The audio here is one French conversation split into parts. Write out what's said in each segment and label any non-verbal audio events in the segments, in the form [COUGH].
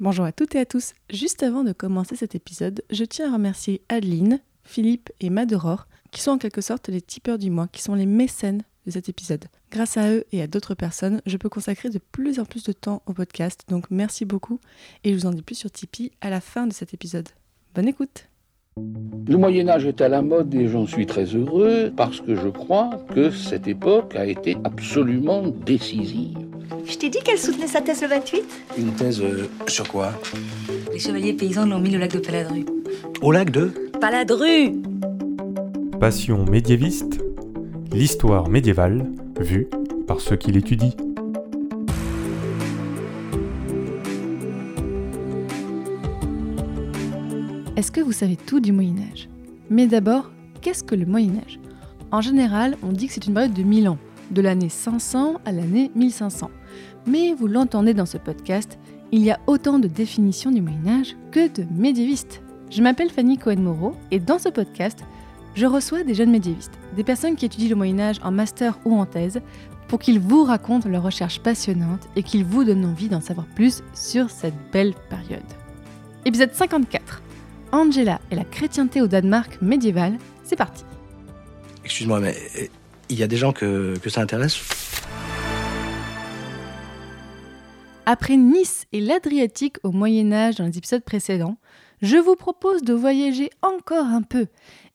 Bonjour à toutes et à tous. Juste avant de commencer cet épisode, je tiens à remercier Adeline, Philippe et Madoror, qui sont en quelque sorte les tipeurs du mois, qui sont les mécènes de cet épisode. Grâce à eux et à d'autres personnes, je peux consacrer de plus en plus de temps au podcast, donc merci beaucoup et je vous en dis plus sur Tipeee à la fin de cet épisode. Bonne écoute Le Moyen Âge est à la mode et j'en suis très heureux parce que je crois que cette époque a été absolument décisive. Je t'ai dit qu'elle soutenait sa thèse le 28 Une thèse euh, sur quoi Les chevaliers paysans l'ont mis au lac de Paladru. Au lac de Paladru Passion médiéviste, l'histoire médiévale vue par ceux qui l'étudient. Est-ce que vous savez tout du Moyen Âge Mais d'abord, qu'est-ce que le Moyen Âge En général, on dit que c'est une période de 1000 ans, de l'année 500 à l'année 1500. Mais vous l'entendez dans ce podcast, il y a autant de définitions du Moyen Âge que de médiévistes. Je m'appelle Fanny Cohen-Moreau et dans ce podcast, je reçois des jeunes médiévistes, des personnes qui étudient le Moyen Âge en master ou en thèse, pour qu'ils vous racontent leurs recherches passionnantes et qu'ils vous donnent envie d'en savoir plus sur cette belle période. Épisode 54. Angela et la chrétienté au Danemark médiéval, c'est parti. Excuse-moi, mais euh, il y a des gens que, que ça intéresse? Après Nice et l'Adriatique au Moyen Âge dans les épisodes précédents, je vous propose de voyager encore un peu,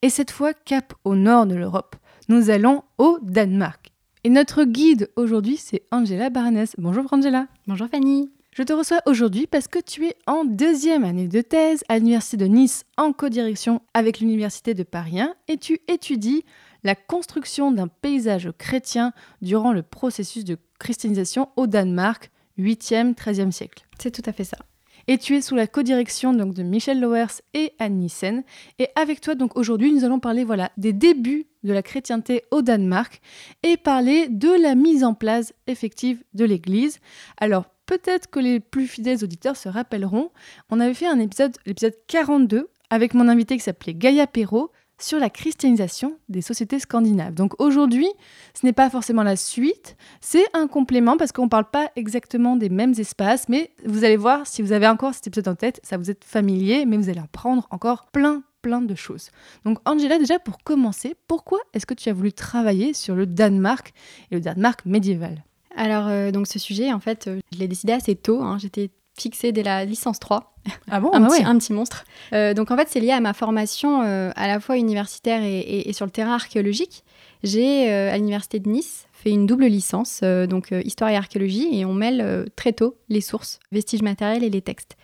et cette fois cap au nord de l'Europe. Nous allons au Danemark. Et notre guide aujourd'hui, c'est Angela Barnes. Bonjour Angela. Bonjour Fanny. Je te reçois aujourd'hui parce que tu es en deuxième année de thèse à l'Université de Nice en codirection avec l'Université de Paris 1 et tu étudies la construction d'un paysage chrétien durant le processus de christianisation au Danemark, 8e, 13e siècle. C'est tout à fait ça. Et tu es sous la codirection donc de Michel Lowers et Anne Nissen. Et avec toi, donc aujourd'hui, nous allons parler voilà des débuts de la chrétienté au Danemark et parler de la mise en place effective de l'Église. Alors peut-être que les plus fidèles auditeurs se rappelleront, on avait fait un épisode, l'épisode 42, avec mon invité qui s'appelait Gaïa Perrault, sur la christianisation des sociétés scandinaves. Donc aujourd'hui, ce n'est pas forcément la suite, c'est un complément parce qu'on ne parle pas exactement des mêmes espaces, mais vous allez voir, si vous avez encore cet épisode en tête, ça vous est familier, mais vous allez apprendre encore plein, plein de choses. Donc Angela, déjà pour commencer, pourquoi est-ce que tu as voulu travailler sur le Danemark et le Danemark médiéval? Alors, euh, donc ce sujet, en fait, euh, je l'ai décidé assez tôt. hein. J'étais fixée dès la licence 3. Ah bon [LAUGHS] un, Ah petit, ouais. un petit monstre. Euh, donc en fait, c'est lié à ma formation euh, à la fois universitaire et, et- et sur le terrain archéologique. J'ai, euh, à l'université de Nice, fait une double licence, donc histoire et archéologie, et on mêle très tôt les sources, vestiges matériels et les textes.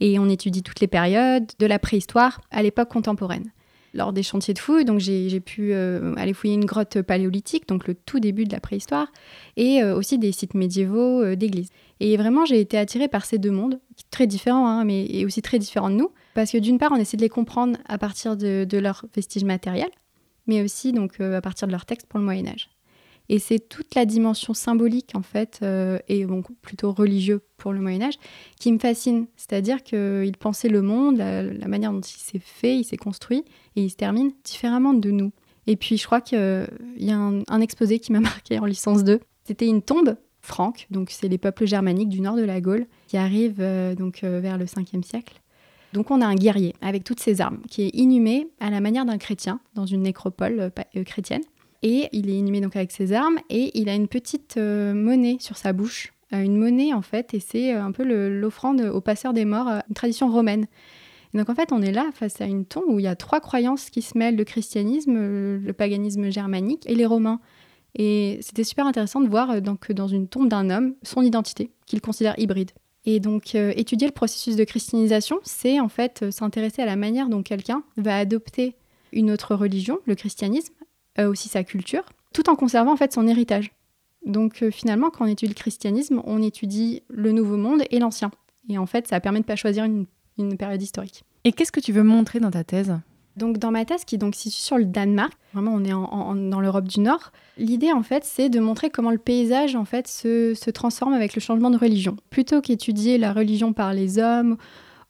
Et on étudie toutes les périodes, de la préhistoire à l'époque contemporaine. Lors des chantiers de fouilles, donc j'ai pu euh, aller fouiller une grotte paléolithique, donc le tout début de la préhistoire, et euh, aussi des sites médiévaux euh, d'églises. Et vraiment, j'ai été attirée par ces deux mondes, très différents, hein, mais et aussi très différents de nous, parce que d'une part, on essaie de les comprendre à partir de, de leurs vestiges matériels, mais aussi donc à partir de leurs textes pour le Moyen Âge. Et c'est toute la dimension symbolique, en fait, euh, et plutôt religieux pour le Moyen Âge, qui me fascine. C'est-à-dire qu'il pensait le monde, la, la manière dont il s'est fait, il s'est construit, et il se termine différemment de nous. Et puis, je crois qu'il y a un, exposé qui m'a [LAUGHS] marqué en licence 2. C'était une tombe franque, donc c'est les peuples germaniques du nord de la Gaule, qui arrivent euh, donc euh, vers le 5e siècle. Donc on a un guerrier avec toutes ses armes qui est inhumé à la manière d'un chrétien dans une nécropole chrétienne. Et il est inhumé donc avec ses armes et il a une petite euh, monnaie sur sa bouche. Euh, une monnaie en fait et c'est euh, un peu l'offrande au passeur des morts, une tradition romaine. Et donc en fait on est là face à une tombe où il y a trois croyances qui se mêlent, le christianisme, le, paganisme germanique et les romains. Et c'était super intéressant de voir donc, dans une tombe d'un homme son identité qu'il considère hybride. Et donc, étudier le processus de christianisation, c'est en fait s'intéresser à la manière dont quelqu'un va adopter une autre religion, le christianisme, euh, aussi sa culture, tout en conservant en fait son héritage. Donc, euh, finalement, quand on étudie le christianisme, on étudie le Nouveau Monde et l'Ancien. Et en fait, ça permet de pas choisir une, une période historique. Et qu'est-ce que tu veux montrer dans ta thèse? Donc dans ma thèse qui donc se situe sur le Danemark, vraiment on est en- en- dans l'Europe du Nord, l'idée en fait c'est de montrer comment le paysage en fait se, se transforme avec le changement de religion. Plutôt qu'étudier la religion par les hommes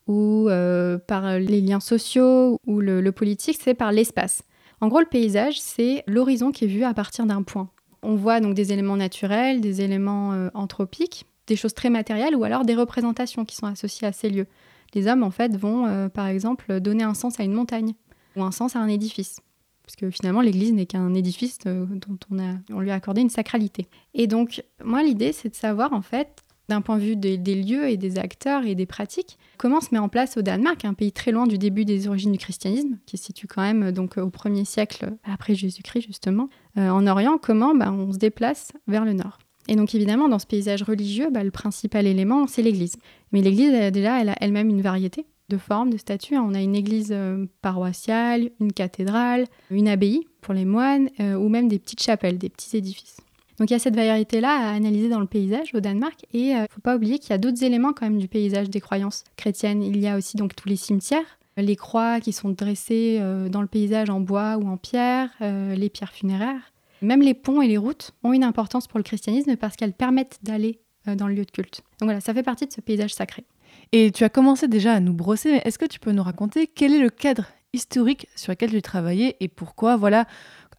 ou euh, par les liens sociaux ou le, le politique, c'est par l'espace. En gros le paysage c'est l'horizon qui est vu à partir d'un point. On voit donc des éléments naturels, des éléments euh, anthropiques, des choses très matérielles ou alors des représentations qui sont associées à ces lieux. Les hommes, en fait, vont, euh, par exemple, donner un sens à une montagne ou un sens à un édifice. Parce que finalement, l'Église n'est qu'un édifice euh, dont on, lui a accordé une sacralité. Et donc, moi, l'idée, c'est de savoir, en fait, d'un point de vue des, lieux et des acteurs et des pratiques, comment se met en place au Danemark, un pays très loin du début des origines du christianisme, qui se situe quand même donc au 1er siècle après Jésus-Christ, justement, euh, en Orient, comment bah, on se déplace vers le nord. Et donc évidemment, dans ce paysage religieux, bah, le principal élément, c'est l'Église. Mais l'Église, déjà, elle a elle-même une variété de formes, de statuts. On a une église euh, paroissiale, une cathédrale, une abbaye pour les moines, euh, ou même des petites chapelles, des petits édifices. Donc il y a cette variété-là à analyser dans le paysage au Danemark. Et il ne faut pas oublier qu'il y a d'autres éléments quand même du paysage des croyances chrétiennes. Il y a aussi donc tous les cimetières, les croix qui sont dressées dans le paysage en bois ou en pierre, les pierres funéraires. Même les ponts et les routes ont une importance pour le christianisme parce qu'elles permettent d'aller dans le lieu de culte. Donc voilà, ça fait partie de ce paysage sacré. Et tu as commencé déjà à nous brosser, mais est-ce que tu peux nous raconter quel est le cadre historique sur lequel tu travaillais et pourquoi, voilà,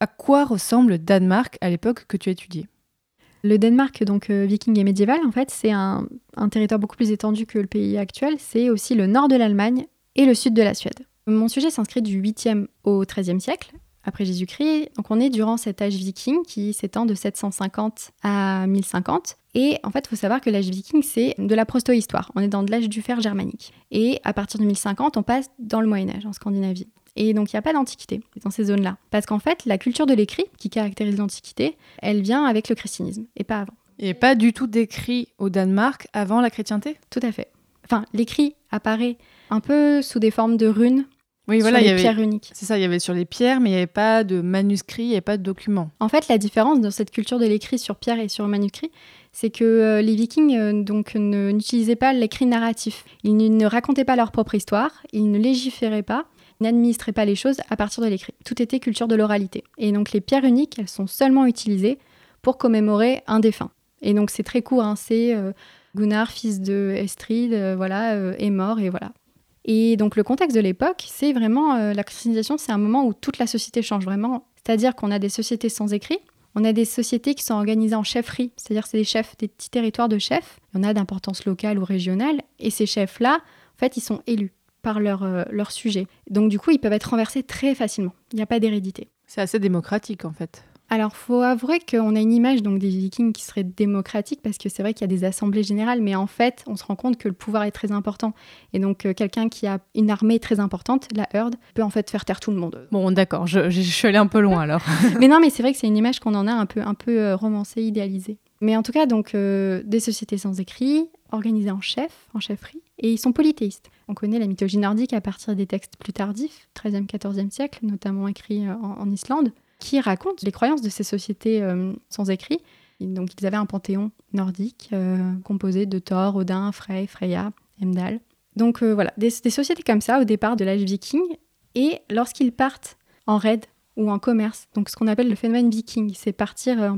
à quoi ressemble le Danemark à l'époque que tu étudié? Le Danemark, donc euh, viking et médiéval, en fait, c'est un, territoire beaucoup plus étendu que le pays actuel. C'est aussi le nord de l'Allemagne et le sud de la Suède. Mon sujet s'inscrit du 8e au 13e siècle, après Jésus-Christ. Donc on est durant cet âge viking qui s'étend de 750 à 1050. Et en fait, il faut savoir que l'âge viking, c'est de la protohistoire. On est dans de l'âge du fer germanique. Et à partir de 1050, on passe dans le Moyen Âge, en Scandinavie. Et donc, il n'y a pas d'antiquité dans ces zones-là. Parce qu'en fait, la culture de l'écrit, qui caractérise l'Antiquité, elle vient avec le christianisme, et pas avant. Et pas du tout d'écrit au Danemark avant la chrétienté? Tout à fait. Enfin, l'écrit apparaît un peu sous des formes de runes, oui, sur voilà, les il y avait, pierres uniques. C'est ça, il y avait sur les pierres, mais il n'y avait pas de manuscrits, il n'y avait pas de documents. En fait, la différence dans cette culture de l'écrit sur pierre et sur manuscrit, c'est que euh, les Vikings euh, donc ne- n'utilisaient pas l'écrit narratif. Ils ne, ne racontaient pas leur propre histoire, ils ne légiféraient pas, ils n'administraient pas les choses à partir de l'écrit. Tout était culture de l'oralité. Et donc les pierres uniques, elles sont seulement utilisées pour commémorer un défunt. Et donc c'est très court, hein, c'est euh, Gunnar, fils de Estrid, euh, voilà, euh, est mort et voilà. Et donc le contexte de l'époque, c'est vraiment la christianisation, c'est un moment où toute la société change vraiment. C'est-à-dire qu'on a des sociétés sans écrit, on a des sociétés qui sont organisées en chefferies, c'est-à-dire c'est des chefs, des petits territoires de chefs. Il y en a d'importance locale ou régionale, et ces chefs-là, en fait, ils sont élus par leur, euh, leur sujet. Donc du coup, ils peuvent être renversés très facilement. Il n'y a pas d'hérédité. C'est assez démocratique en fait. Alors, faut avouer qu'on a une image donc des Vikings qui serait démocratique parce que c'est vrai qu'il y a des assemblées générales, mais en fait, on se rend compte que le pouvoir est très important. Et donc, euh, quelqu'un qui a une armée très importante, la Horde, peut en fait faire taire tout le monde. Bon, d'accord, je, je suis allée un peu loin alors. [LAUGHS] mais non, mais c'est vrai que c'est une image qu'on en a un peu, un peu euh, romancée, idéalisée. Mais en tout cas, donc, euh, des sociétés sans écrit, organisées en chef, en chefferie, et ils sont polythéistes. On connaît la mythologie nordique à partir des textes plus tardifs, 13e, 14e siècle, notamment écrits euh, en, Islande, qui racontent les croyances de ces sociétés euh, sans écrit. Donc, ils avaient un panthéon nordique composé de Thor, Odin, Frey, Freya, Heimdall. Donc voilà, des, des sociétés comme ça au départ de l'âge viking. Et lorsqu'ils partent en raid ou en commerce, donc ce qu'on appelle le phénomène viking, c'est partir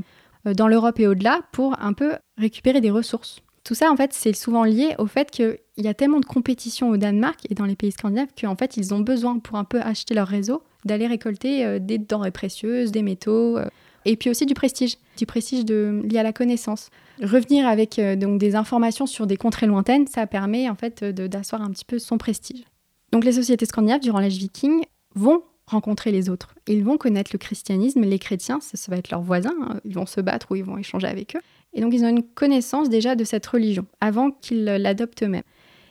dans l'Europe et au-delà pour un peu récupérer des ressources. Tout ça, en fait, c'est souvent lié au fait qu'il y a tellement de compétition au Danemark et dans les pays scandinaves qu'en fait, ils ont besoin, pour un peu acheter leur réseau, d'aller récolter euh, des denrées précieuses, des métaux, euh, et puis aussi du prestige, du prestige lié à la connaissance. Revenir avec euh, donc des informations sur des contrées lointaines, ça permet en fait d'asseoir un petit peu son prestige. Donc les sociétés scandinaves, durant l'âge viking, vont rencontrer les autres. Ils vont connaître le christianisme, les chrétiens, ça, va être leurs voisins, hein. ils vont se battre ou ils vont échanger avec eux. Et donc ils ont une connaissance déjà de cette religion, avant qu'ils l'adoptent eux-mêmes.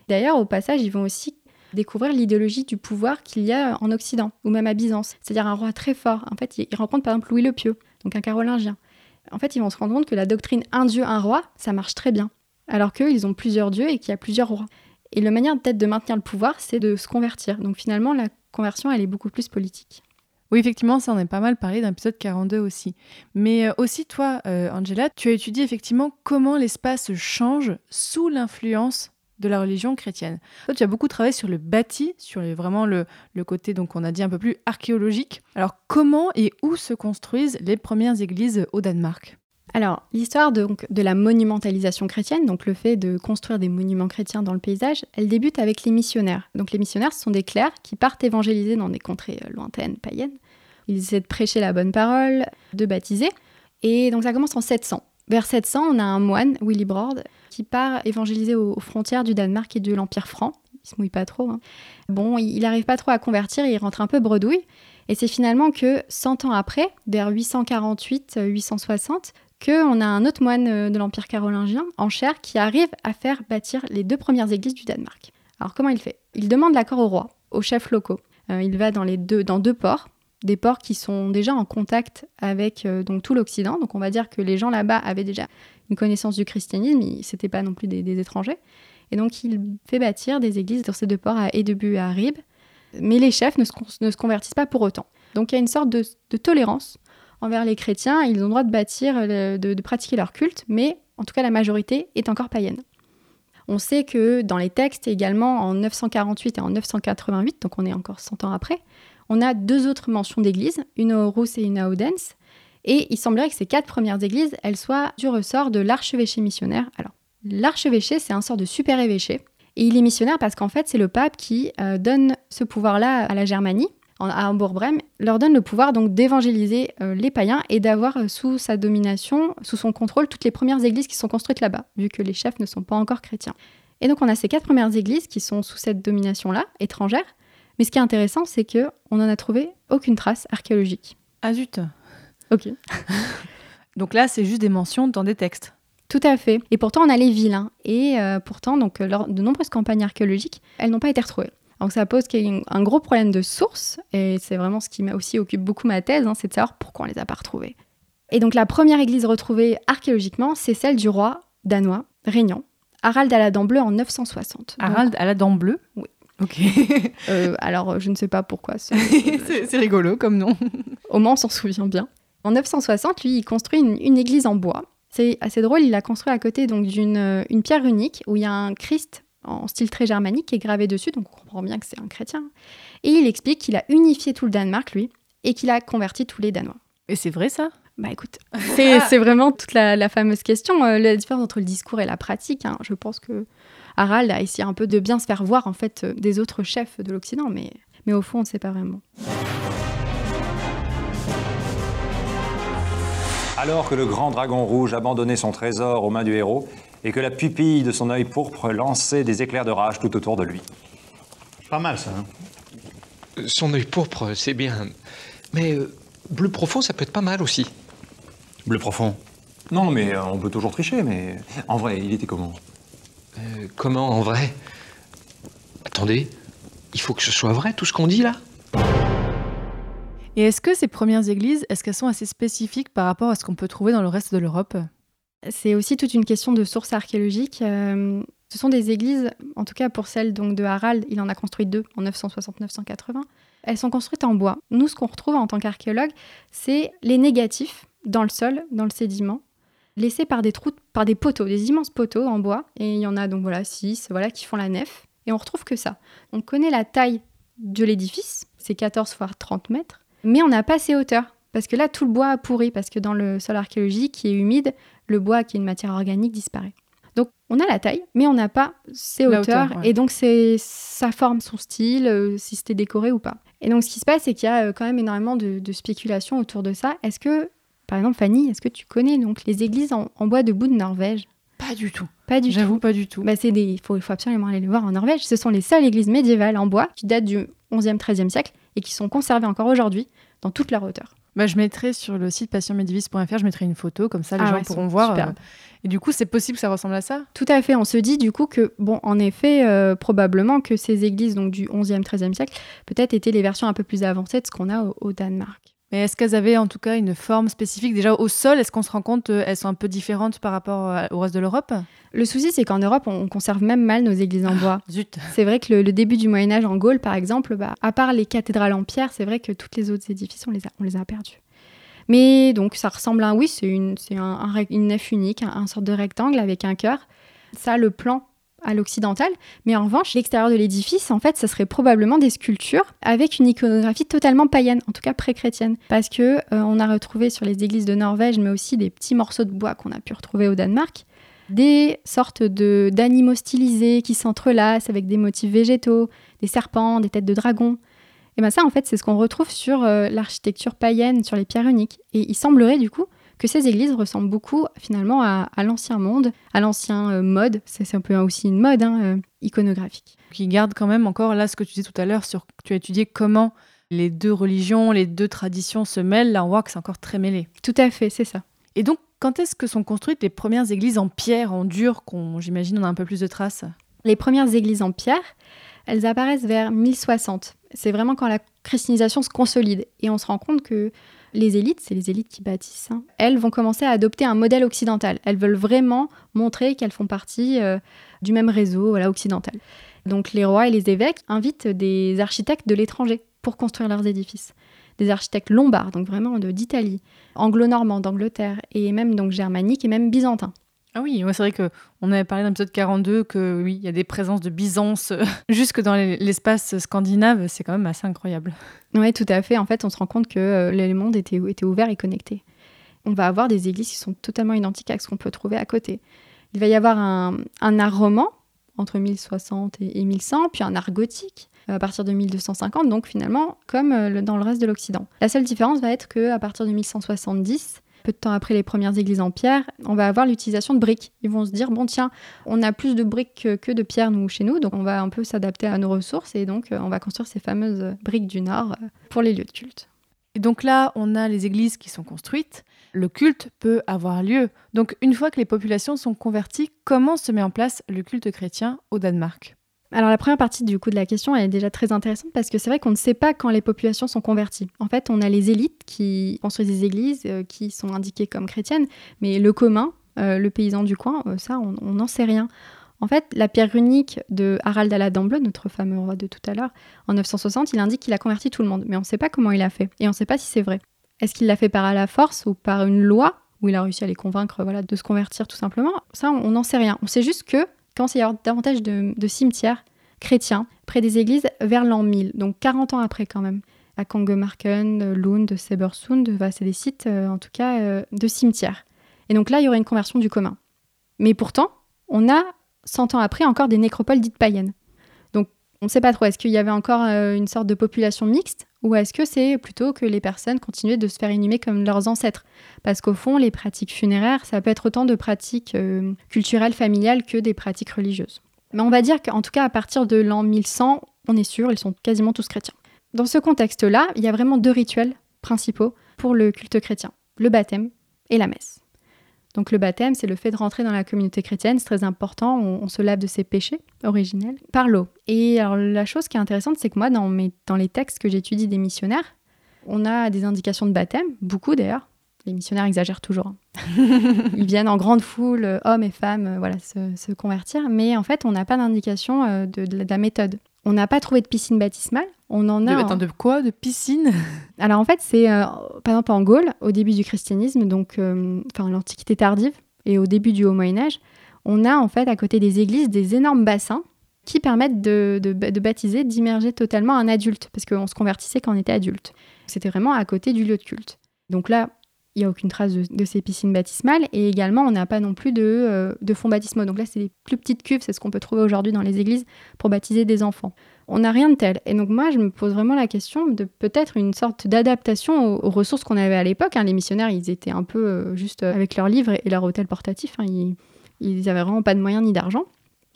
D'ailleurs, au passage, ils vont aussi découvrir l'idéologie du pouvoir qu'il y a en Occident, ou même à Byzance, c'est-à-dire un roi très fort. En fait, ils rencontrent par exemple Louis le Pieux, donc un carolingien. En fait, ils vont se rendre compte que la doctrine un dieu, un roi, ça marche très bien. Alors qu'eux, ils ont plusieurs dieux et qu'il y a plusieurs rois. Et la manière peut-être de maintenir le pouvoir, c'est de se convertir. Donc finalement, la conversion, elle est beaucoup plus politique. Oui, effectivement, ça en est pas mal parlé dans l'épisode 42 aussi. Mais euh, aussi, toi, euh, Angela, tu as étudié effectivement comment l'espace change sous l'influence de la religion chrétienne. Toi, tu as beaucoup travaillé sur le bâti, sur vraiment le côté, donc on a dit un peu plus archéologique. Alors, comment et où se construisent les premières églises au Danemark? Alors, l'histoire de, donc, de la monumentalisation chrétienne, donc le fait de construire des monuments chrétiens dans le paysage, elle débute avec les missionnaires. Donc les missionnaires, ce sont des clercs qui partent évangéliser dans des contrées euh, lointaines, païennes. Ils essaient de prêcher la bonne parole, de baptiser. Et donc ça commence en 700. Vers 700, on a un moine, Willibrord, qui part évangéliser aux, frontières du Danemark et de l'Empire franc. Il se mouille pas trop. hein. Bon, il n'arrive pas trop à convertir, il rentre un peu bredouille. Et c'est finalement que 100 ans après, vers 848-860, qu'on a un autre moine euh, de l'Empire carolingien, en chair, qui arrive à faire bâtir les deux premières églises du Danemark. Alors comment il fait? Il demande l'accord au roi, aux chefs locaux. Euh, il va dans, les deux, dans deux ports, des ports qui sont déjà en contact avec euh, donc tout l'Occident. Donc on va dire que les gens là-bas avaient déjà une connaissance du christianisme, c'était pas non plus des, étrangers. Et donc il fait bâtir des églises dans ces deux ports, à Edebu et à Rib. Mais les chefs ne se, convertissent pas pour autant. Donc il y a une sorte de tolérance envers les chrétiens. Ils ont le droit de bâtir, euh, de, pratiquer leur culte, mais en tout cas la majorité est encore païenne. On sait que dans les textes également, en 948 et en 988, donc on est encore 100 ans après, on a deux autres mentions d'églises, une à Aarhus et une à Odense. Et il semblerait que ces quatre premières églises, elles soient du ressort de l'archevêché missionnaire. Alors, l'archevêché, c'est un sort de super évêché. Et il est missionnaire parce qu'en fait, c'est le pape qui euh, donne ce pouvoir-là à la Germanie, en- à Hambourg-Brême, leur donne le pouvoir donc d'évangéliser euh, les païens et d'avoir euh, sous sa domination, sous son contrôle, toutes les premières églises qui sont construites là-bas, vu que les chefs ne sont pas encore chrétiens. Et donc on a ces quatre premières églises qui sont sous cette domination-là, étrangère. Mais ce qui est intéressant, c'est que on n'en a trouvé aucune trace archéologique. Ah zut. Ok. [LAUGHS] Donc là, c'est juste des mentions dans des textes. Tout à fait. Et pourtant, on a les villes. hein. Et euh, pourtant, donc, lors de nombreuses campagnes archéologiques, elles n'ont pas été retrouvées. Donc ça pose qu'il y a un gros problème de source, et c'est vraiment ce qui m'a aussi occupe beaucoup ma thèse, hein, c'est de savoir pourquoi on les a pas retrouvées. Et donc la première église retrouvée archéologiquement, c'est celle du roi danois, Régnant, Harald à la dent bleue en 960. Donc, Harald à la dent bleue? Oui. Ok. [LAUGHS] euh, alors je ne sais pas pourquoi. ce- [LAUGHS] c'est rigolo comme nom. [LAUGHS] Au moins, on s'en souvient bien. En 960, lui, il construit une, une église en bois. C'est assez drôle, il l'a construit à côté donc d'une euh, une pierre unique où il y a un Christ en style très germanique qui est gravé dessus, donc on comprend bien que c'est un chrétien. Et il explique qu'il a unifié tout le Danemark, lui, et qu'il a converti tous les Danois. Et c'est vrai ça? Bah écoute, c'est [LAUGHS] c'est vraiment toute la, la fameuse question, euh, la différence entre le discours et la pratique. hein. Je pense que Harald a essayé un peu de bien se faire voir en fait euh, des autres chefs de l'Occident, mais, mais au fond, on ne sait pas vraiment. Alors que le grand dragon rouge abandonnait son trésor aux mains du héros et que la pupille de son œil pourpre lançait des éclairs de rage tout autour de lui. Pas mal ça. hein. Son œil pourpre, c'est bien. Mais euh, bleu profond, ça peut être pas mal aussi. Bleu profond. Non, mais euh, on peut toujours tricher, mais en vrai, il était comment? Euh, comment en vrai? Attendez, il faut que ce soit vrai tout ce qu'on dit là? Et est-ce que ces premières églises, est-ce qu'elles sont assez spécifiques par rapport à ce qu'on peut trouver dans le reste de l'Europe? C'est aussi toute une question de sources archéologiques. Euh, ce sont des églises, en tout cas pour celle donc de Harald, il en a construit deux en 960-980. Elles sont construites en bois. Nous, ce qu'on retrouve en tant qu'archéologue, c'est les négatifs dans le sol, dans le sédiment, laissés par des trous, par des poteaux, des immenses poteaux en bois. Et il y en a donc voilà six, voilà qui font la nef. Et on retrouve que ça. On connaît la taille de l'édifice, c'est 14 fois 30 mètres, mais on n'a pas ces hauteurs. Parce que là, tout le bois a pourri, parce que dans le sol archéologique qui est humide, le bois, qui est une matière organique, disparaît. Donc, on a la taille, mais on n'a pas La hauteurs. hauteur, ouais. Et donc, c'est sa forme, son style, euh, si c'était décoré ou pas. Et donc, ce qui se passe, c'est qu'il y a euh, quand même énormément de, de spéculation autour de ça. Est-ce que, par exemple, Fanny, est-ce que tu connais donc les églises en, en bois debout de Norvège? Pas du tout. Pas du tout. J'avoue pas du tout. Bah, c'est des... Il faut, il faut absolument aller les voir en Norvège. Ce sont les seules églises médiévales en bois qui datent du 11e, 13e siècle et qui sont conservées encore aujourd'hui dans toute leur hauteur. Bah, je mettrai sur le site passionmédivis.fr, je mettrai une photo, comme ça les Ah gens ouais, pourront voir. euh, Et du coup, c'est possible que ça ressemble à ça? Tout à fait. On se dit du coup que, bon, en effet, euh, probablement que ces églises donc du 11e, 13e siècle, peut-être étaient les versions un peu plus avancées de ce qu'on a au, au Danemark. Mais est-ce qu'elles avaient en tout cas une forme spécifique Déjà au sol, est-ce qu'on se rend compte euh, elles sont un peu différentes par rapport à- au reste de l'Europe? Le souci, c'est qu'en Europe, on conserve même mal nos églises en bois. Zut C'est vrai que le, le début du Moyen Âge en Gaule, par exemple, bah, à part les cathédrales en pierre, c'est vrai que toutes les autres édifices, on les a, on les a perdus. Mais donc, ça ressemble à un, oui, c'est une, c'est un- une nef unique, un, un sorte de rectangle avec un cœur. Ça, a le plan à l'occidental. Mais en revanche, l'extérieur de l'édifice, en fait, ça serait probablement des sculptures avec une iconographie totalement païenne, en tout cas pré-chrétienne. Parce que euh, on a retrouvé sur les églises de Norvège, mais aussi des petits morceaux de bois qu'on a pu retrouver au Danemark, des sortes de d'animaux stylisés qui s'entrelacent avec des motifs végétaux, des serpents, des têtes de dragons. Et bien ça, en fait, c'est ce qu'on retrouve sur euh, l'architecture païenne, sur les pierres uniques. Et il semblerait du coup que ces églises ressemblent beaucoup finalement à, l'ancien monde, à l'ancien euh, mode, c'est un peu aussi une mode hein, euh, iconographique. Qui garde quand même encore là ce que tu disais tout à l'heure sur tu as étudié comment les deux religions, les deux traditions se mêlent, là on voit que c'est encore très mêlé. Tout à fait, c'est ça. Et donc quand est-ce que sont construites les premières églises en pierre, en dur, qu'on j'imagine on a un peu plus de traces? Les premières églises en pierre, elles apparaissent vers 1060. C'est vraiment quand la christianisation se consolide et on se rend compte que les élites, c'est les élites qui bâtissent, hein, elles vont commencer à adopter un modèle occidental. Elles veulent vraiment montrer qu'elles font partie euh, du même réseau voilà, occidental. Donc les rois et les évêques invitent des architectes de l'étranger pour construire leurs édifices. Des architectes lombards, donc vraiment d'Italie, anglo-normands, d'Angleterre, et même donc germaniques et même byzantins. Ah oui, c'est vrai qu'on avait parlé dans l'épisode 42 que oui, il y a des présences de Byzance euh, [LAUGHS] jusque dans l'espace scandinave, c'est quand même assez incroyable. Oui, tout à fait. En fait, on se rend compte que euh, le monde était, était ouvert et connecté. On va avoir des églises qui sont totalement identiques à ce qu'on peut trouver à côté. Il va y avoir un, art roman entre 1060 et, 1100, puis un art gothique à partir de 1250, donc finalement comme euh, dans le reste de l'Occident. La seule différence va être que à partir de 1170, peu de temps après les premières églises en pierre, on va avoir l'utilisation de briques. Ils vont se dire, bon tiens, on a plus de briques que de pierres nous chez nous, donc on va un peu s'adapter à nos ressources et donc euh, on va construire ces fameuses briques du Nord euh, pour les lieux de culte. Et donc là, on a les églises qui sont construites, le culte peut avoir lieu. Donc une fois que les populations sont converties, comment se met en place le culte chrétien au Danemark? Alors la première partie du coup de la question est déjà très intéressante parce que c'est vrai qu'on ne sait pas quand les populations sont converties. En fait, on a les élites qui construisent des églises euh, qui sont indiquées comme chrétiennes, mais le commun, euh, le paysan du coin, euh, ça on n'en sait rien. En fait, la pierre runique de Harald la notre fameux roi de tout à l'heure, en 960, il indique qu'il a converti tout le monde, mais on ne sait pas comment il a fait et on ne sait pas si c'est vrai. Est-ce qu'il l'a fait par la force ou par une loi où il a réussi à les convaincre voilà, de se convertir tout simplement? Ça, on n'en sait rien. On sait juste que quand il y a davantage de, cimetières chrétiens près des églises vers l'an 1000, donc 40 ans après quand même. À Kongemarken, Lund, Sebersund, c'est des sites euh, en tout cas euh, de cimetières. Et donc là, il y aurait une conversion du commun. Mais pourtant, on a 100 ans après encore des nécropoles dites païennes. Donc on ne sait pas trop, est-ce qu'il y avait encore euh, une sorte de population mixte ou est-ce que c'est plutôt que les personnes continuaient de se faire inhumer comme leurs ancêtres? Parce qu'au fond, les pratiques funéraires, ça peut être autant de pratiques culturelles, familiales que des pratiques religieuses. Mais on va dire qu'en tout cas, à partir de l'an 1100, on est sûr, ils sont quasiment tous chrétiens. Dans ce contexte-là, il y a vraiment deux rituels principaux pour le culte chrétien, le baptême et la messe. Donc le baptême, c'est le fait de rentrer dans la communauté chrétienne, c'est très important, on, se lave de ses péchés originels par l'eau. Et alors la chose qui est intéressante, c'est que moi, dans, mes, dans les textes que j'étudie des missionnaires, on a des indications de baptême, beaucoup d'ailleurs, les missionnaires exagèrent toujours. Hein. [LAUGHS] Ils viennent en grande foule, hommes et femmes, euh, voilà, se, convertir. Mais en fait, on n'a pas d'indication euh, de, la méthode. On n'a pas trouvé de piscine baptismale. On en a. De, attends, de quoi De piscine? Alors en fait, c'est par exemple en Gaule, au début du christianisme, donc enfin l'Antiquité tardive et au début du Haut Moyen Âge, on a en fait à côté des églises des énormes bassins qui permettent de, de baptiser, d'immerger totalement un adulte, parce qu'on se convertissait quand on était adulte. C'était vraiment à côté du lieu de culte. Donc là, il n'y a aucune trace de, ces piscines baptismales. Et également, on n'a pas non plus de, euh, de fonds baptismaux. Donc là, c'est des plus petites cuves, c'est ce qu'on peut trouver aujourd'hui dans les églises pour baptiser des enfants. On n'a rien de tel. Et donc moi, je me pose vraiment la question de peut-être une sorte d'adaptation aux, ressources qu'on avait à l'époque. Hein. Les missionnaires, ils étaient un peu euh, juste avec leurs livres et leur hôtel portatif. Hein. Ils, ils avaient vraiment pas de moyens ni d'argent.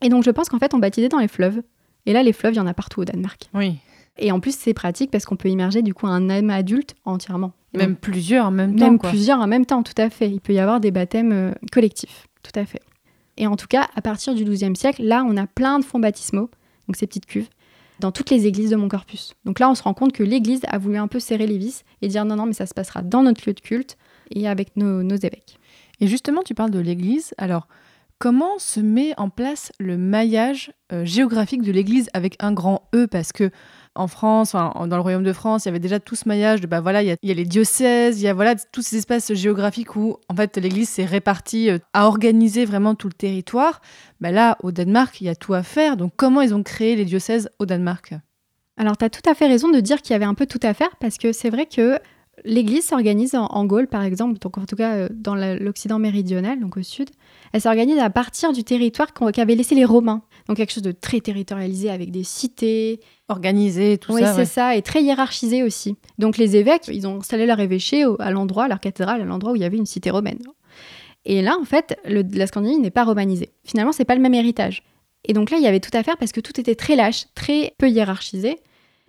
Et donc je pense qu'en fait, on baptisait dans les fleuves. Et là, les fleuves, il y en a partout au Danemark. Oui. Et en plus, c'est pratique parce qu'on peut immerger du coup un âme adulte entièrement. Même plusieurs en même temps. Même plusieurs en même temps, tout à fait. Il peut y avoir des baptêmes euh, collectifs, tout à fait. Et en tout cas, à partir du XIIe siècle, là, on a plein de fonds baptismaux, donc ces petites cuves, dans toutes les églises de mon corpus. Donc là, on se rend compte que l'Église a voulu un peu serrer les vis et dire non, non, mais ça se passera dans notre lieu de culte et avec nos, évêques. Et justement, tu parles de l'Église. Alors, comment se met en place le maillage euh, géographique de l'Église avec un grand E? Parce que en France, dans le royaume de France, il y avait déjà tout ce maillage de bah voilà, il y, a, les diocèses, il y a voilà tous ces espaces géographiques où en fait l'Église s'est répartie euh, à organiser vraiment tout le territoire. Bah là, au Danemark, il y a tout à faire. Donc comment ils ont créé les diocèses au Danemark? Alors tu as tout à fait raison de dire qu'il y avait un peu tout à faire parce que c'est vrai que L'Église s'organise en, en, Gaule, par exemple, donc en tout cas euh, dans l'Occident méridional, donc au sud. Elle s'organise à partir du territoire qu'avaient laissé les Romains. Donc quelque chose de très territorialisé avec des cités. Organisé, tout oui, ça. c'est ouais. ça, et très hiérarchisé aussi. Donc les évêques, ils ont installé leur évêché à l'endroit, leur cathédrale, à l'endroit où il y avait une cité romaine. Et là, en fait, le- la Scandinavie n'est pas romanisée. Finalement, c'est pas le même héritage. Et donc là, il y avait tout à faire parce que tout était très lâche, très peu hiérarchisé.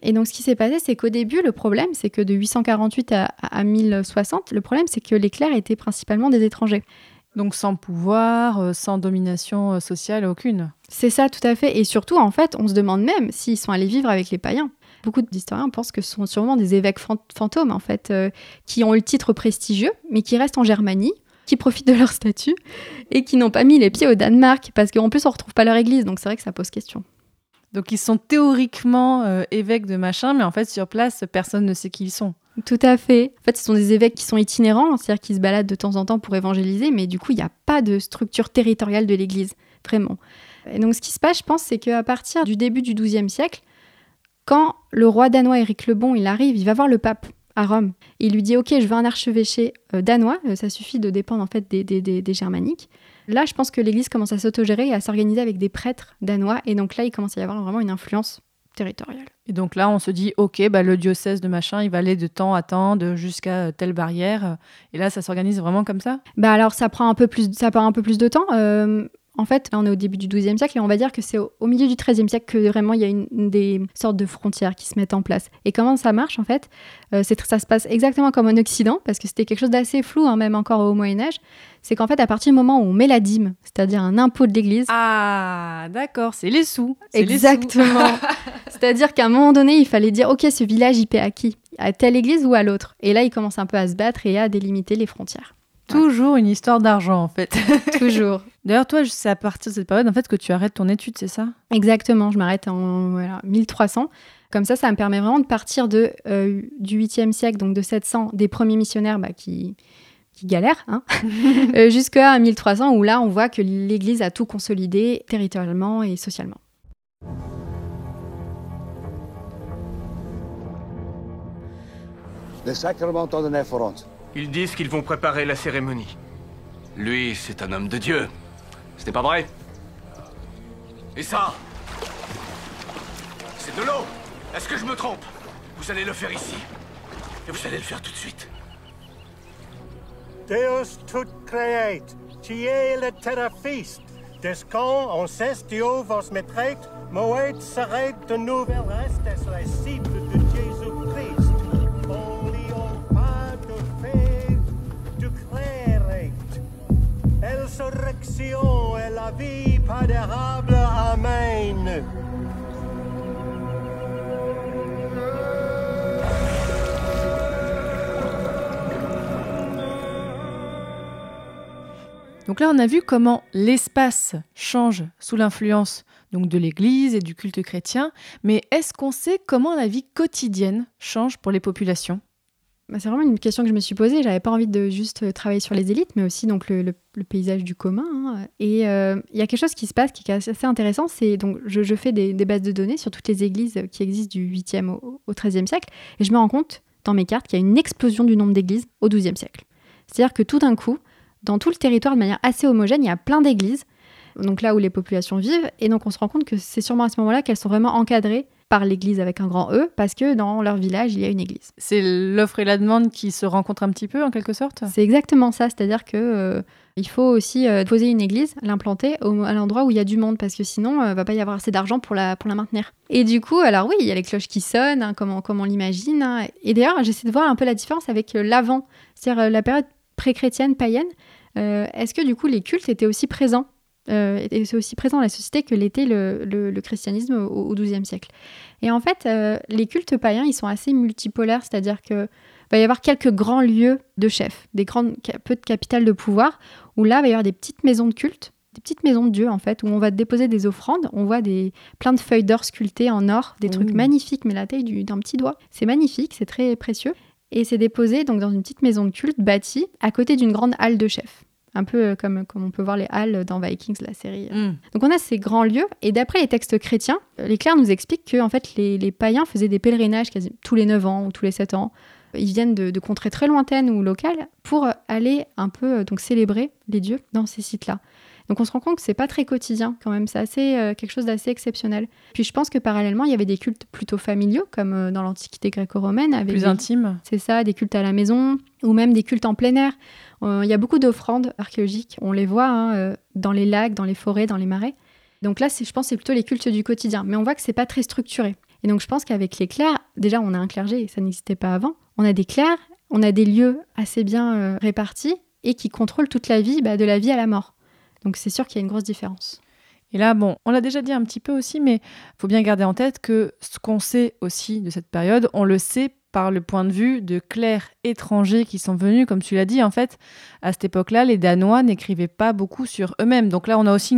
Et donc, ce qui s'est passé, c'est qu'au début, le problème, c'est que de 848 à, à 1060, le problème, c'est que les clercs étaient principalement des étrangers. Donc sans pouvoir, euh, sans domination euh, sociale aucune. C'est ça, tout à fait. Et surtout, en fait, on se demande même s'ils sont allés vivre avec les païens. Beaucoup d'historiens pensent que ce sont sûrement des évêques fan- fantômes, en fait, euh, qui ont eu le titre prestigieux, mais qui restent en Germanie, qui profitent de leur statut, et qui n'ont pas mis les pieds au Danemark, parce qu'en plus, on retrouve pas leur église, donc c'est vrai que ça pose question. Donc ils sont théoriquement euh, évêques de machin, mais en fait sur place, personne ne sait qui ils sont. Tout à fait. En fait, ce sont des évêques qui sont itinérants, c'est-à-dire qui se baladent de temps en temps pour évangéliser, mais du coup, il n'y a pas de structure territoriale de l'Église, vraiment. Et donc, ce qui se passe, je pense, c'est qu'à partir du début du XIIe siècle, quand le roi danois Éric le Bon, il arrive, il va voir le pape à Rome. Il lui dit, OK, je veux un archevêché euh, danois, euh, ça suffit de dépendre en fait des, des- germaniques. Là, je pense que l'Église commence à s'autogérer et à s'organiser avec des prêtres danois, et donc là, il commence à y avoir vraiment une influence territoriale. Et donc là, on se dit, ok, bah, le diocèse de machin, il va aller de temps à temps, de jusqu'à euh, telle barrière. Et là, ça s'organise vraiment comme ça? Bah alors ça prend un peu plus, ça prend un peu plus de temps. Euh, en fait, là on est au début du XIIe siècle et on va dire que c'est au, au milieu du XIIIe siècle que vraiment il y a une, une des sortes de frontières qui se mettent en place. Et comment ça marche en fait Euh, Ça se passe exactement comme en Occident parce que c'était quelque chose d'assez flou, hein, même encore au Moyen Âge. C'est qu'en fait à partir du moment où on met la dîme, c'est-à-dire un impôt de l'Église, Ah, d'accord, c'est les sous. Exactement. [LAUGHS] C'est-à-dire qu'à un moment donné, il fallait dire ok, ce village il paie à qui? À telle église ou à l'autre? Et là, il commence un peu à se battre et à délimiter les frontières. Toujours une histoire d'argent, en fait. [LAUGHS] Toujours. D'ailleurs, toi, c'est à partir de cette période, en fait, que tu arrêtes ton étude, c'est ça? Exactement, je m'arrête en voilà, 1300. Comme ça, ça me permet vraiment de partir de, euh, du 8e siècle, donc de 700, des premiers missionnaires bah, qui, qui galèrent, hein, [LAUGHS] euh, jusqu'à 1300, où là, on voit que l'Église a tout consolidé territorialement et socialement. Les sacrements de. Ils disent qu'ils vont préparer la cérémonie. Lui, c'est un homme de Dieu. Ce n'est pas vrai Et ça C'est de l'eau Est-ce que je me trompe? Vous allez le faire ici. Et vous allez le faire tout de suite. Deus tout create, tie le terra feast. Descend en cestio vos metrait, moed serait de nouvelles restes les cibles Elsurrection et la vie pardérable. Amen. Donc là, on a vu comment l'espace change sous l'influence donc de l'Église et du culte chrétien. Mais est-ce qu'on sait comment la vie quotidienne change pour les populations? Bah, c'est vraiment une question que je me suis posée. J'avais pas envie de juste euh, travailler sur les élites, mais aussi donc le, paysage du commun. hein. Et euh, il y a quelque chose qui se passe qui est assez intéressant. C'est donc je, fais des, bases de données sur toutes les églises qui existent du 8e au, au 13e siècle, et je me rends compte dans mes cartes qu'il y a une explosion du nombre d'églises au 12e siècle. C'est-à-dire que tout d'un coup, dans tout le territoire, de manière assez homogène, il y a plein d'églises. Donc là où les populations vivent, et donc on se rend compte que c'est sûrement à ce moment-là qu'elles sont vraiment encadrées par l'église avec un grand E, parce que dans leur village, il y a une église. C'est l'offre et la demande qui se rencontrent un petit peu en quelque sorte? C'est exactement ça, c'est-à-dire que euh, il faut aussi euh, poser une église, l'implanter à l'endroit où il y a du monde, parce que sinon, euh, va pas y avoir assez d'argent pour la, pour la maintenir. Et du coup, alors oui, il y a les cloches qui sonnent, hein, comme, on, comme on l'imagine. hein. Et d'ailleurs, j'essaie de voir un peu la différence avec euh, l'avant, c'est-à-dire la période pré-chrétienne, païenne. Euh, Est-ce que du coup, les cultes étaient aussi présents? Euh, étaient aussi présents dans la société que l'était le, le- le christianisme au, XIIe siècle. Et en fait, euh, les cultes païens, ils sont assez multipolaires, c'est-à-dire que va y avoir quelques grands lieux de chefs, des grandes peu de capitales de pouvoir, où là, il va y avoir des petites maisons de culte, des petites maisons de Dieu en fait, où on va déposer des offrandes. On voit des plein de feuilles d'or sculptées en or, des trucs Ouh. magnifiques, mais la taille du- d'un petit doigt. C'est magnifique, c'est très précieux. Et c'est déposé donc dans une petite maison de culte bâtie à côté d'une grande halle de chef. Un peu euh, comme, comme on peut voir les halles dans Vikings, la série. Mm. Donc on a ces grands lieux, et d'après les textes chrétiens, euh, les clercs nous expliquent que en fait, les, les païens faisaient des pèlerinages quasi tous les 9 ans ou tous les 7 ans. Ils viennent de, de contrées très lointaines ou locales pour euh, aller un peu euh, donc célébrer les dieux dans ces sites-là. Donc on se rend compte que c'est pas très quotidien quand même, c'est assez euh, quelque chose d'assez exceptionnel. Puis je pense que parallèlement, il y avait des cultes plutôt familiaux comme euh, dans l'Antiquité gréco-romaine avec Plus des- intime. C'est ça, des cultes à la maison ou même des cultes en plein air. Euh, Il y a beaucoup d'offrandes archéologiques, on les voit hein, euh, dans les lacs, dans les forêts, dans les marais. Donc là, je pense c'est plutôt les cultes du quotidien, mais on voit que c'est pas très structuré. Et donc je pense qu'avec les clercs, déjà on a un clergé, ça n'existait pas avant. On a des clercs, on a des lieux assez bien euh, répartis et qui contrôlent toute la vie, bah, de la vie à la mort. Donc c'est sûr qu'il y a une grosse différence. Et là, bon, on l'a déjà dit un petit peu aussi, mais faut bien garder en tête que ce qu'on sait aussi de cette période, on le sait par le point de vue de clercs étrangers qui sont venus, comme tu l'as dit, en fait, à cette époque-là, les Danois n'écrivaient pas beaucoup sur eux-mêmes. Donc là, on a aussi,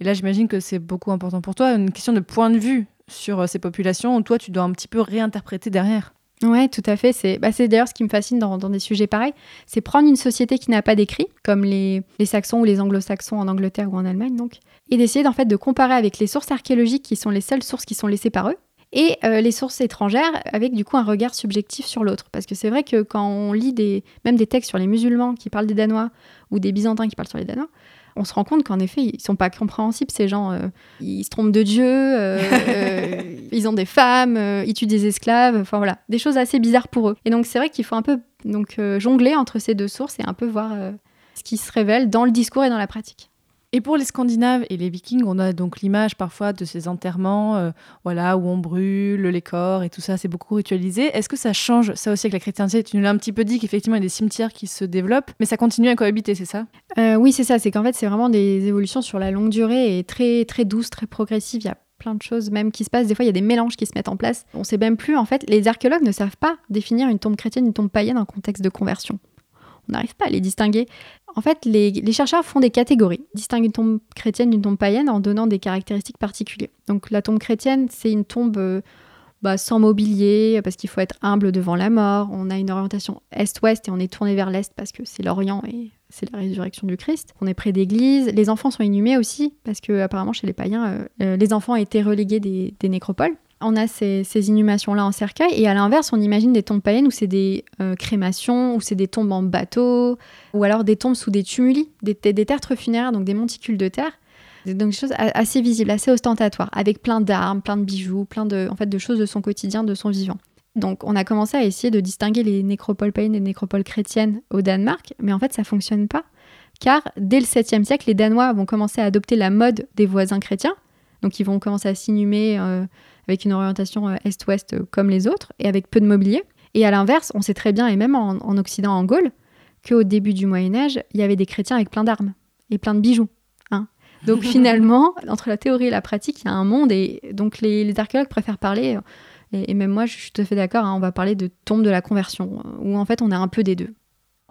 et là j'imagine que c'est beaucoup important pour toi, une question de point de vue sur euh, ces populations où toi, tu dois un petit peu réinterpréter derrière. Ouais, tout à fait. C'est bah, d'ailleurs ce qui me fascine dans, des sujets pareils. C'est prendre une société qui n'a pas d'écrit, comme les, Saxons ou les Anglo-Saxons en Angleterre ou en Allemagne, donc, et d'essayer fait de comparer avec les sources archéologiques qui sont les seules sources qui sont laissées par eux, et euh, les sources étrangères avec du coup un regard subjectif sur l'autre. Parce que c'est vrai que quand on lit des, même des textes sur les musulmans qui parlent des Danois ou des Byzantins qui parlent sur les Danois, on se rend compte qu'en effet, ils sont pas compréhensibles, ces gens. euh, ils se trompent de Dieu, euh, [LAUGHS] euh, ils ont des femmes, ils tuent des esclaves, enfin voilà, des choses assez bizarres pour eux. Et donc c'est vrai qu'il faut un peu donc, jongler entre ces deux sources et un peu voir ce qui se révèle dans le discours et dans la pratique. Et pour les Scandinaves et les Vikings, on a donc l'image parfois de ces enterrements, euh, voilà, où on brûle les corps et tout ça, c'est beaucoup ritualisé. Est-ce que ça change ça aussi avec la chrétienté? Tu nous l'as un petit peu dit qu'effectivement il y a des cimetières qui se développent, mais ça continue à cohabiter, c'est ça? Euh, oui, c'est ça, c'est qu'en fait c'est vraiment des évolutions sur la longue durée et très très douces, très progressives. Il y a plein de choses même qui se passent. Des fois, il y a des mélanges qui se mettent en place. On sait même plus, en fait, les archéologues ne savent pas définir une tombe chrétienne, une tombe païenne en contexte de conversion. On n'arrive pas à les distinguer. En fait, les, chercheurs font des catégories, distinguent une tombe chrétienne d'une tombe païenne en donnant des caractéristiques particulières. Donc la tombe chrétienne, c'est une tombe euh, bah, sans mobilier, parce qu'il faut être humble devant la mort. On a une orientation est-ouest et on est tourné vers l'est parce que c'est l'Orient et c'est la résurrection du Christ. On est près d'église. Les enfants sont inhumés aussi, parce que apparemment chez les païens, euh, euh, les enfants étaient relégués des nécropoles. On a ces, inhumations-là en cercueil, et à l'inverse, on imagine des tombes païennes où c'est des euh, crémations, où c'est des tombes en bateau, ou alors des tombes sous des tumuli, des, tertres funéraires, donc des monticules de terre. Donc des choses assez visibles, assez ostentatoires, avec plein d'armes, plein de bijoux, plein de, en fait, de choses de son quotidien, de son vivant. Donc on a commencé à essayer de distinguer les nécropoles païennes des nécropoles chrétiennes au Danemark, mais en fait ça fonctionne pas, car dès le 7e siècle, les Danois vont commencer à adopter la mode des voisins chrétiens, donc ils vont commencer à s'inhumer euh, avec une orientation euh, est-ouest euh, comme les autres, et avec peu de mobilier. Et à l'inverse, on sait très bien, et même en, en Occident, en Gaule, qu'au début du Moyen Âge, il y avait des chrétiens avec plein d'armes et plein de bijoux. hein. Donc [LAUGHS] finalement, entre la théorie et la pratique, il y a un monde, et donc les, les archéologues préfèrent parler, euh, et, et même moi je suis tout à fait d'accord, hein, on va parler de tombe de la conversion, où en fait on a un peu des deux.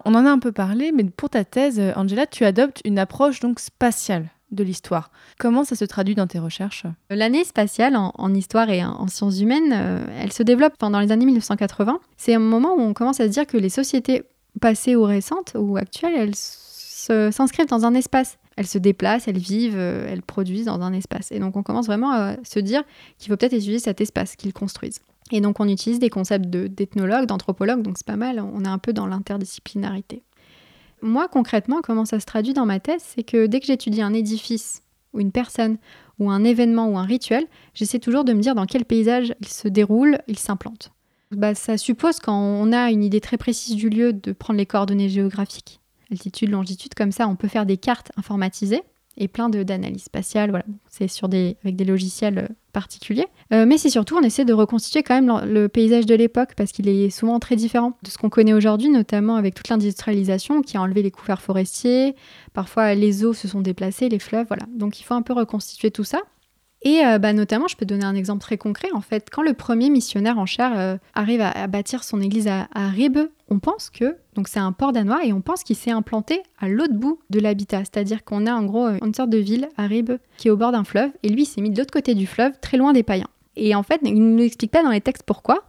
On en a un peu parlé, mais pour ta thèse, Angela, tu adoptes une approche donc spatiale de l'histoire. Comment ça se traduit dans tes recherches? L'année spatiale en, histoire et en, en sciences humaines, euh, elle se développe pendant les années 1980. C'est un moment où on commence à se dire que les sociétés passées ou récentes ou actuelles, elles s'inscrivent dans un espace. Elles se déplacent, elles vivent, euh, elles produisent dans un espace. Et donc on commence vraiment à se dire qu'il faut peut-être étudier cet espace qu'ils construisent. Et donc on utilise des concepts de- d'ethnologue, d'anthropologue, donc c'est pas mal, on est un peu dans l'interdisciplinarité. Moi, concrètement, comment ça se traduit dans ma thèse, c'est que dès que j'étudie un édifice ou une personne ou un événement ou un rituel, j'essaie toujours de me dire dans quel paysage il se déroule, il s'implante. Bah, ça suppose, quand on a une idée très précise du lieu, de prendre les coordonnées géographiques, altitude, longitude, comme ça on peut faire des cartes informatisées et plein d'analyses spatiales, voilà. c'est sur des, avec des logiciels particuliers. Euh, mais c'est surtout, on essaie de reconstituer quand même le, le paysage de l'époque parce qu'il est souvent très différent de ce qu'on connaît aujourd'hui, notamment avec toute l'industrialisation qui a enlevé les couverts forestiers. Parfois, les eaux se sont déplacées, les fleuves, voilà. Donc il faut un peu reconstituer tout ça. Et euh, bah, notamment, je peux donner un exemple très concret. En fait, quand le premier missionnaire en chair euh, arrive à, bâtir son église à, à on pense que, donc c'est un port danois, et on pense qu'il s'est implanté à l'autre bout de l'habitat. C'est-à-dire qu'on a en gros euh, une sorte de ville à Ribe qui est au bord d'un fleuve, et lui s'est mis de l'autre côté du fleuve, très loin des païens. Et en fait, il ne nous explique pas dans les textes pourquoi,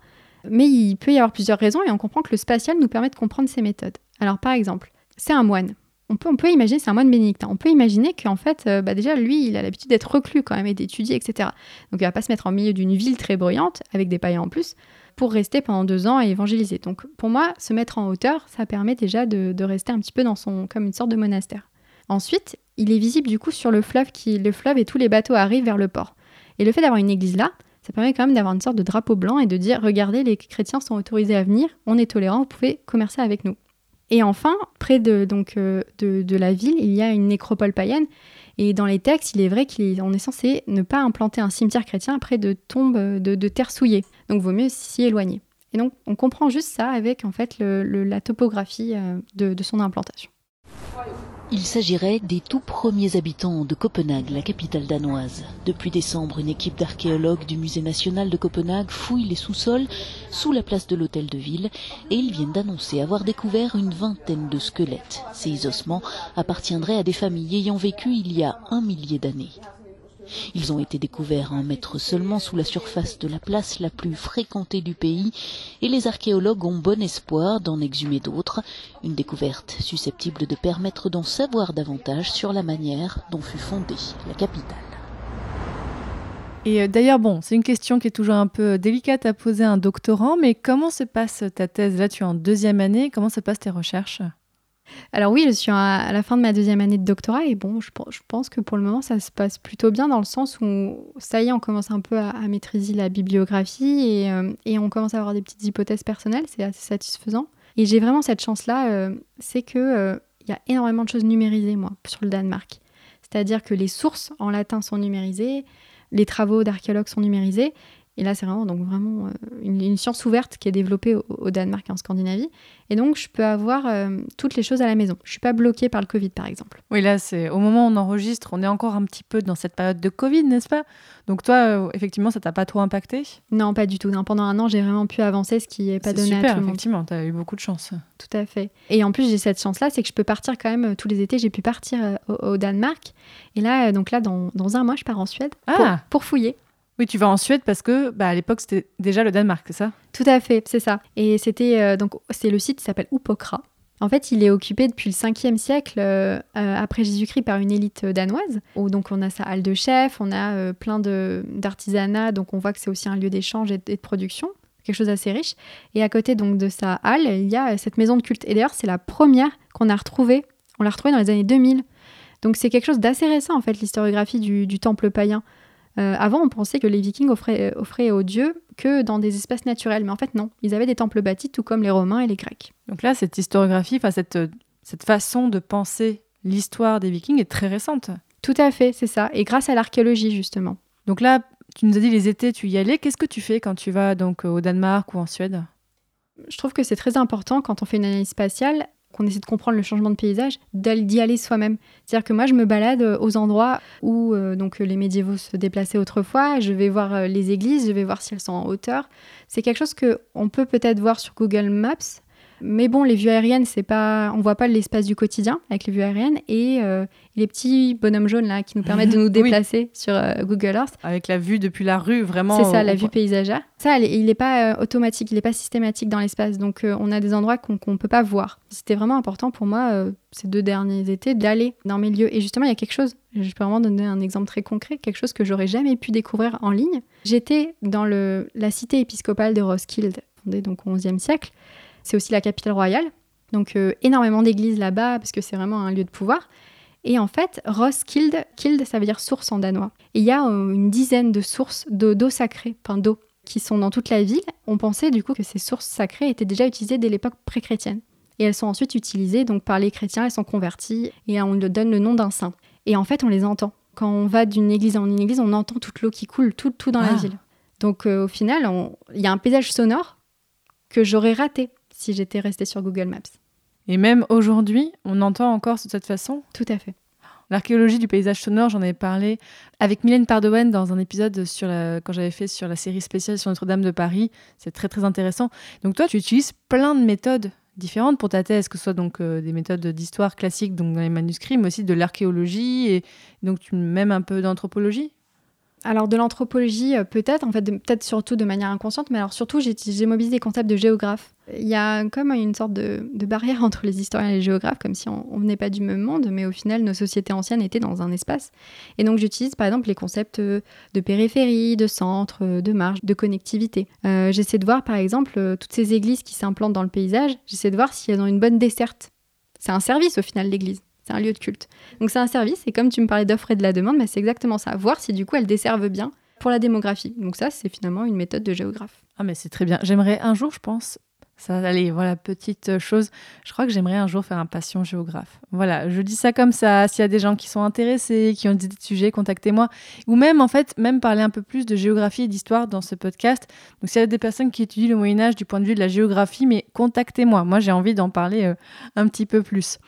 mais il peut y avoir plusieurs raisons, et on comprend que le spatial nous permet de comprendre ces méthodes. Alors par exemple, c'est un moine. On peut, on peut imaginer, c'est un moine bénédictin, on peut imaginer qu'en fait, euh, bah déjà, lui, il a l'habitude d'être reclus quand même et d'étudier, etc. Donc il va pas se mettre en milieu d'une ville très bruyante, avec des païens en plus, pour rester pendant deux ans et évangéliser. Donc pour moi, se mettre en hauteur, ça permet déjà de, de rester un petit peu dans son, comme une sorte de monastère. Ensuite, il est visible du coup sur le fleuve, qui, le fleuve et tous les bateaux arrivent vers le port. Et le fait d'avoir une église là, ça permet quand même d'avoir une sorte de drapeau blanc et de dire regardez, les chrétiens sont autorisés à venir, on est tolérants, vous pouvez commercer avec nous. Et enfin, près de, donc, euh, de, la ville, il y a une nécropole païenne. Et dans les textes, il est vrai qu'on est censé ne pas implanter un cimetière chrétien près de tombes de, terre souillée. Donc, vaut mieux s'y éloigner. Et donc, on comprend juste ça avec en fait la topographie euh, de son implantation. Il s'agirait des tout premiers habitants de Copenhague, la capitale danoise. Depuis décembre, une équipe d'archéologues du Musée national de Copenhague fouille les sous-sols sous la place de l'hôtel de ville et ils viennent d'annoncer avoir découvert une vingtaine de squelettes. Ces ossements appartiendraient à des familles ayant vécu il y a un millier d'années. Ils ont été découverts à un mètre seulement sous la surface de la place la plus fréquentée du pays et les archéologues ont bon espoir d'en exhumer d'autres, une découverte susceptible de permettre d'en savoir davantage sur la manière dont fut fondée la capitale. Et euh, d'ailleurs, bon, c'est une question qui est toujours un peu délicate à poser à un doctorant, mais comment se passe ta thèse? Là, tu es en deuxième année, comment se passent tes recherches? Alors oui, je suis à la fin de ma deuxième année de doctorat et bon, je, pense que pour le moment, ça se passe plutôt bien dans le sens où ça y est, on commence un peu à, maîtriser la bibliographie et, euh, et, on commence à avoir des petites hypothèses personnelles, c'est assez satisfaisant. Et j'ai vraiment cette chance-là, euh, c'est que euh, il y a énormément de choses numérisées, moi, sur le Danemark. C'est-à-dire que les sources en latin sont numérisées, les travaux d'archéologues sont numérisés, et là, c'est vraiment, donc vraiment euh, une, une, science ouverte qui est développée au, au, Danemark et en Scandinavie. Et donc, je peux avoir euh, toutes les choses à la maison. Je ne suis pas bloquée par le Covid, par exemple. Oui, là, c'est au moment où on enregistre, on est encore un petit peu dans cette période de Covid, n'est-ce pas? Donc, toi, euh, effectivement, ça t'a pas trop impacté? Non, pas du tout. Non, pendant un an, j'ai vraiment pu avancer, ce qui n'est pas donné super, à tout le monde. effectivement, tu as eu beaucoup de chance. Tout à fait. Et en plus, j'ai cette chance-là, c'est que je peux partir quand même tous les étés. J'ai pu partir au, au, Danemark. Et là, donc là, dans, dans, un mois, je pars en Suède ah. pour, pour fouiller. Oui, tu vas en Suède parce que bah, à l'époque c'était déjà le Danemark, c'est ça? Tout à fait, c'est ça. Et c'était euh, donc c'est le site qui s'appelle Upokra. En fait, il est occupé depuis le 5e siècle euh, après Jésus-Christ par une élite danoise. Donc on a sa halle de chef, on a euh, plein d'artisanat, donc on voit que c'est aussi un lieu d'échange et, de production, quelque chose d'assez riche. Et à côté donc de sa halle, il y a cette maison de culte. Et d'ailleurs, c'est la première qu'on a retrouvée. On l'a retrouvée dans les années 2000. Donc c'est quelque chose d'assez récent en fait, l'historiographie du temple païen. Euh, avant, on pensait que les Vikings offraient, euh, offraient, aux dieux que dans des espaces naturels, mais en fait non, ils avaient des temples bâtis tout comme les Romains et les Grecs. Donc là, cette historiographie, cette, cette façon de penser l'histoire des Vikings est très récente. Tout à fait, c'est ça, et grâce à l'archéologie justement. Donc là, tu nous as dit les étés, tu y allais. Qu'est-ce que tu fais quand tu vas donc au Danemark ou en Suède? Je trouve que c'est très important quand on fait une analyse spatiale qu'on essaie de comprendre le changement de paysage, d'y aller soi-même. C'est-à-dire que moi, je me balade aux endroits où euh, donc, les médiévaux se déplaçaient autrefois, je vais voir euh, les églises, je vais voir si elles sont en hauteur. C'est quelque chose qu'on peut peut-être voir sur Google Maps, mais bon, les vues aériennes, c'est pas, on voit pas l'espace du quotidien avec les vues aériennes et euh, les petits bonhommes jaunes là qui nous permettent de nous [LAUGHS] déplacer oui. sur euh, Google Earth. Avec la vue depuis la rue, vraiment. C'est ça, la vue paysagère. Ça, il n'est pas euh, automatique, il n'est pas systématique dans l'espace. Donc, on a des endroits qu'on ne peut pas voir. C'était vraiment important pour moi ces deux derniers étés d'aller dans mes lieux. Et justement, il y a quelque chose. Je peux vraiment donner un exemple très concret, quelque chose que j'aurais jamais pu découvrir en ligne. J'étais dans le, la cité épiscopale de Roskilde, fondée donc au XIe siècle. C'est aussi la capitale royale. Donc euh, énormément d'églises là-bas parce que c'est vraiment un lieu de pouvoir. Et en fait, Roskilde, Kild, ça veut dire source en danois. Et il y a euh, une dizaine de sources d'eau sacrée, enfin d'eau, qui sont dans toute la ville. On pensait du coup que ces sources sacrées étaient déjà utilisées dès l'époque pré-chrétienne. Et elles sont ensuite utilisées donc par les chrétiens, elles sont converties et on leur donne le nom d'un saint. Et en fait, on les entend. Quand on va d'une église en une église, on entend toute l'eau qui coule, tout, tout dans ah. la ville. Donc euh, au final, il y a un paysage sonore que j'aurais raté si j'étais restée sur Google Maps. Et même aujourd'hui, on entend encore de cette façon? Tout à fait. L'archéologie du paysage sonore, j'en avais parlé avec Mylène Pardowen dans un épisode sur la, quand j'avais fait sur la série spéciale sur Notre-Dame de Paris. C'est très très intéressant. Donc toi, tu utilises plein de méthodes différentes pour ta thèse, que ce soit donc euh, des méthodes d'histoire classique, donc dans les manuscrits, mais aussi de l'archéologie et donc tu même un peu d'anthropologie? Alors de l'anthropologie, euh, peut-être, en fait, peut-être surtout de manière inconsciente, mais alors surtout j'ai mobilisé des concepts de géographe. Il y a comme une sorte de, barrière [LAUGHS] entre les historiens et les géographes, comme si on, venait pas du même monde, mais au final nos sociétés anciennes étaient dans un espace. Et donc j'utilise par exemple les concepts de périphérie, de centre, de marge, de connectivité. Euh, j'essaie de voir par exemple toutes ces églises qui s'implantent dans le paysage, j'essaie de voir si elles ont une bonne desserte. C'est un service au final l'église. C'est un lieu de culte. Donc c'est un service, et comme tu me parlais d'offre et de la demande, bah, c'est exactement ça. Voir si du coup elles desservent bien pour la démographie. Donc ça, c'est finalement une méthode de géographe. Ah mais c'est très bien. J'aimerais un jour, je pense, ça, allez, voilà, petite chose. Je crois que j'aimerais un jour faire un passion géographe. Voilà, je dis ça comme ça. S'il y a des gens qui sont intéressés, qui ont des sujets, contactez-moi. Ou même, en fait, même parler un peu plus de géographie et d'histoire dans ce podcast. Donc, s'il y a des personnes qui étudient le Moyen-Âge du point de vue de la géographie, mais contactez-moi. Moi, j'ai envie d'en parler euh, un petit peu plus.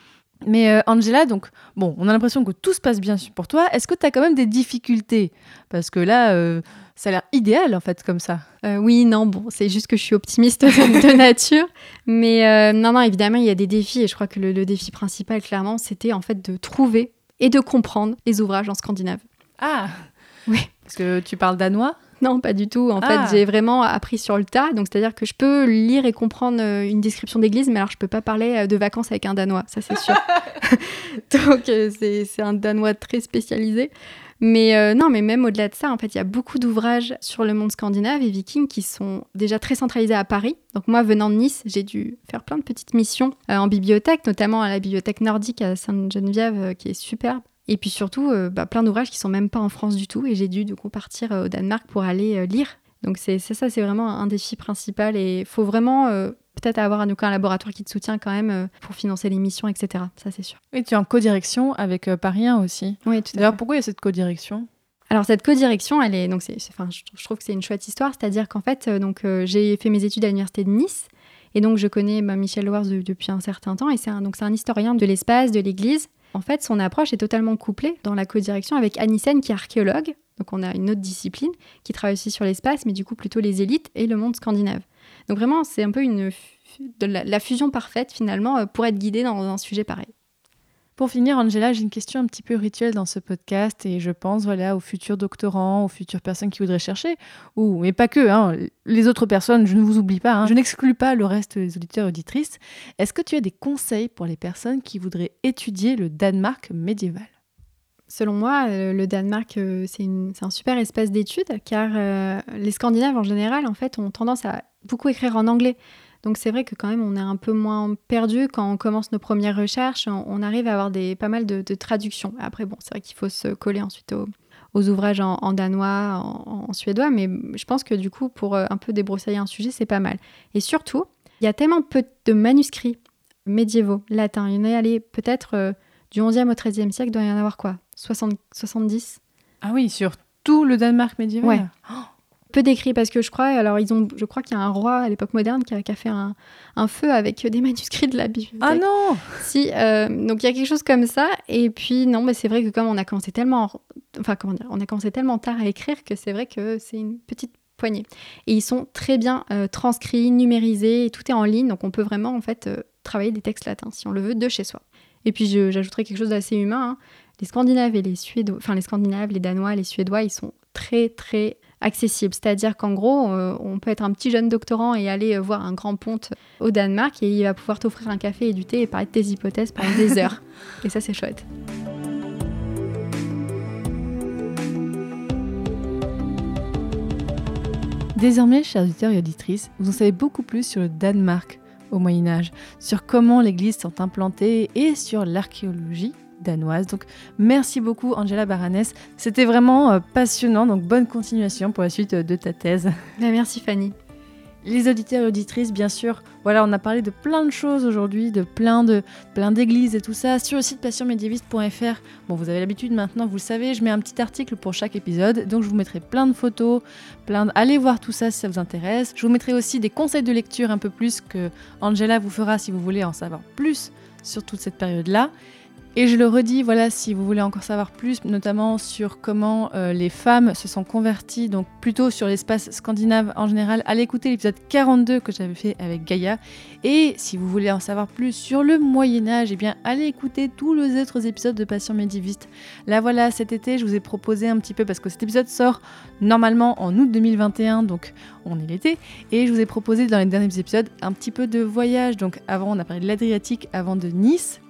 Mais euh, Angela, donc, bon, on a l'impression que tout se passe bien pour toi. Est-ce que tu as quand même des difficultés? Parce que là, euh, ça a l'air idéal, en fait, comme ça. Euh, oui, non, bon, c'est juste que je suis optimiste de, nature. Mais non, non, évidemment, il y a des défis. Et je crois que le, le défi principal, clairement, c'était en fait de trouver et de comprendre les ouvrages en scandinave. Ah Oui. Parce que tu parles danois? Non, pas du tout. En Ah. fait, j'ai vraiment appris sur le tas. Donc, c'est-à-dire que je peux lire et comprendre euh, une description d'église, mais alors je peux pas parler euh, de vacances avec un danois, ça c'est sûr. [LAUGHS] [LAUGHS] donc, euh, c'est c'est un danois très spécialisé. Mais euh, non, mais même au-delà de ça, en fait, il y a beaucoup d'ouvrages sur le monde scandinave et viking qui sont déjà très centralisés à Paris. Donc moi, venant de Nice, j'ai dû faire plein de petites missions euh, en bibliothèque, notamment à la bibliothèque nordique à Sainte-Geneviève, euh, qui est superbe. Et puis surtout, euh, bah, plein d'ouvrages qui sont même pas en France du tout. Et j'ai dû du coup partir euh, au Danemark pour aller euh, lire. Donc c'est ça, c'est vraiment un défi principal. Et il faut vraiment peut-être avoir un, un laboratoire qui te soutient quand même pour financer les missions, etc. Ça c'est sûr. Et tu es en codirection avec Paris 1 aussi. Oui, tout à D'ailleurs, pourquoi il y a cette codirection? Alors cette codirection, elle est donc c'est, enfin, je, je trouve que c'est une chouette histoire, c'est-à-dire qu'en fait, donc euh, j'ai fait mes études à l'université de Nice et donc je connais bah, Michel Lowers de- depuis un certain temps et c'est un, donc c'est un historien de l'espace, de l'Église. En fait, son approche est totalement couplée dans la codirection avec Anissène qui est archéologue. Donc on a une autre discipline qui travaille aussi sur l'espace, mais du coup plutôt les élites et le monde scandinave. Donc vraiment, c'est un peu la, la fusion parfaite finalement euh, pour être guidé dans un sujet pareil. Pour finir, Angela, j'ai une question un petit peu rituelle dans ce podcast et je pense voilà aux futurs doctorants, aux futures personnes qui voudraient chercher, ou mais pas que, hein, les autres personnes, je ne vous oublie pas, hein, je n'exclus pas le reste des auditeurs et auditrices. Est-ce que tu as des conseils pour les personnes qui voudraient étudier le Danemark médiéval? Selon moi, euh, le Danemark, euh, c'est un super espace d'études car euh, les Scandinaves en général, en fait, ont tendance à beaucoup écrire en anglais. Donc c'est vrai que quand même, on est un peu moins perdu quand on commence nos premières recherches. On, on arrive à avoir des, pas mal de, de traductions. Après, bon, c'est vrai qu'il faut se coller ensuite aux, aux ouvrages en, en danois, en, en suédois, mais je pense que du coup, pour euh, un peu débroussailler un sujet, c'est pas mal. Et surtout, il y a tellement peu de manuscrits médiévaux latins. Il y en a allé peut-être euh, du 11e au 13e siècle, doit y en avoir quoi? 60, 70 Ah oui, sur tout le Danemark médiéval? Ouais. Peu d'écrits parce que je crois, alors ils ont, je crois qu'il y a un roi à l'époque moderne qui a, qui a fait un, un feu avec des manuscrits de la bibliothèque. Ah non Si, euh, donc il y a quelque chose comme ça. Et puis non, mais c'est vrai que comme on a commencé tellement, enfin comment dire, on a commencé tellement tard à écrire que c'est vrai que c'est une petite poignée. Et ils sont très bien euh, transcrits, numérisés, et tout est en ligne, donc on peut vraiment en fait euh, travailler des textes latins si on le veut de chez soi. Et puis j'ajouterais quelque chose d'assez humain. hein. Les Scandinaves et les Suédois, enfin les Scandinaves, les Danois, les Suédois, ils sont très très accessibles. C'est-à-dire qu'en gros, euh, on peut être un petit jeune doctorant et aller euh, voir un grand ponte au Danemark et il va pouvoir t'offrir un café et du thé et parler de tes hypothèses pendant des [LAUGHS] heures. Et ça, c'est chouette. Désormais, chers auditeurs et auditrices, vous en savez beaucoup plus sur le Danemark au Moyen Âge, sur comment l'Église s'est implantée et sur l'archéologie danoise. Donc merci beaucoup Angela Baranès, c'était vraiment euh, passionnant, donc bonne continuation pour la suite euh, de ta thèse. [LAUGHS] Ben, merci Fanny. Les auditeurs et auditrices, bien sûr, voilà, on a parlé de plein de choses aujourd'hui, de plein de plein d'églises et tout ça sur le site passionmédiéviste.fr. Bon, vous avez l'habitude maintenant, vous le savez, je mets un petit article pour chaque épisode, donc je vous mettrai plein de photos, plein de... allez voir tout ça si ça vous intéresse. Je vous mettrai aussi des conseils de lecture un peu plus que Angela vous fera si vous voulez en savoir plus sur toute cette période-là. Et je le redis, voilà, si vous voulez encore savoir plus, notamment sur comment euh, les femmes se sont converties, donc plutôt sur l'espace scandinave en général, allez écouter l'épisode 42 que j'avais fait avec Gaïa. Et si vous voulez en savoir plus sur le Moyen Âge, eh bien allez écouter tous les autres épisodes de Passion médiéviste. Là voilà, cet été, je vous ai proposé un petit peu, parce que cet épisode sort normalement en août 2021, donc on est l'été, et je vous ai proposé dans les derniers épisodes un petit peu de voyage. Donc avant, on a parlé de l'Adriatique, avant de Nice.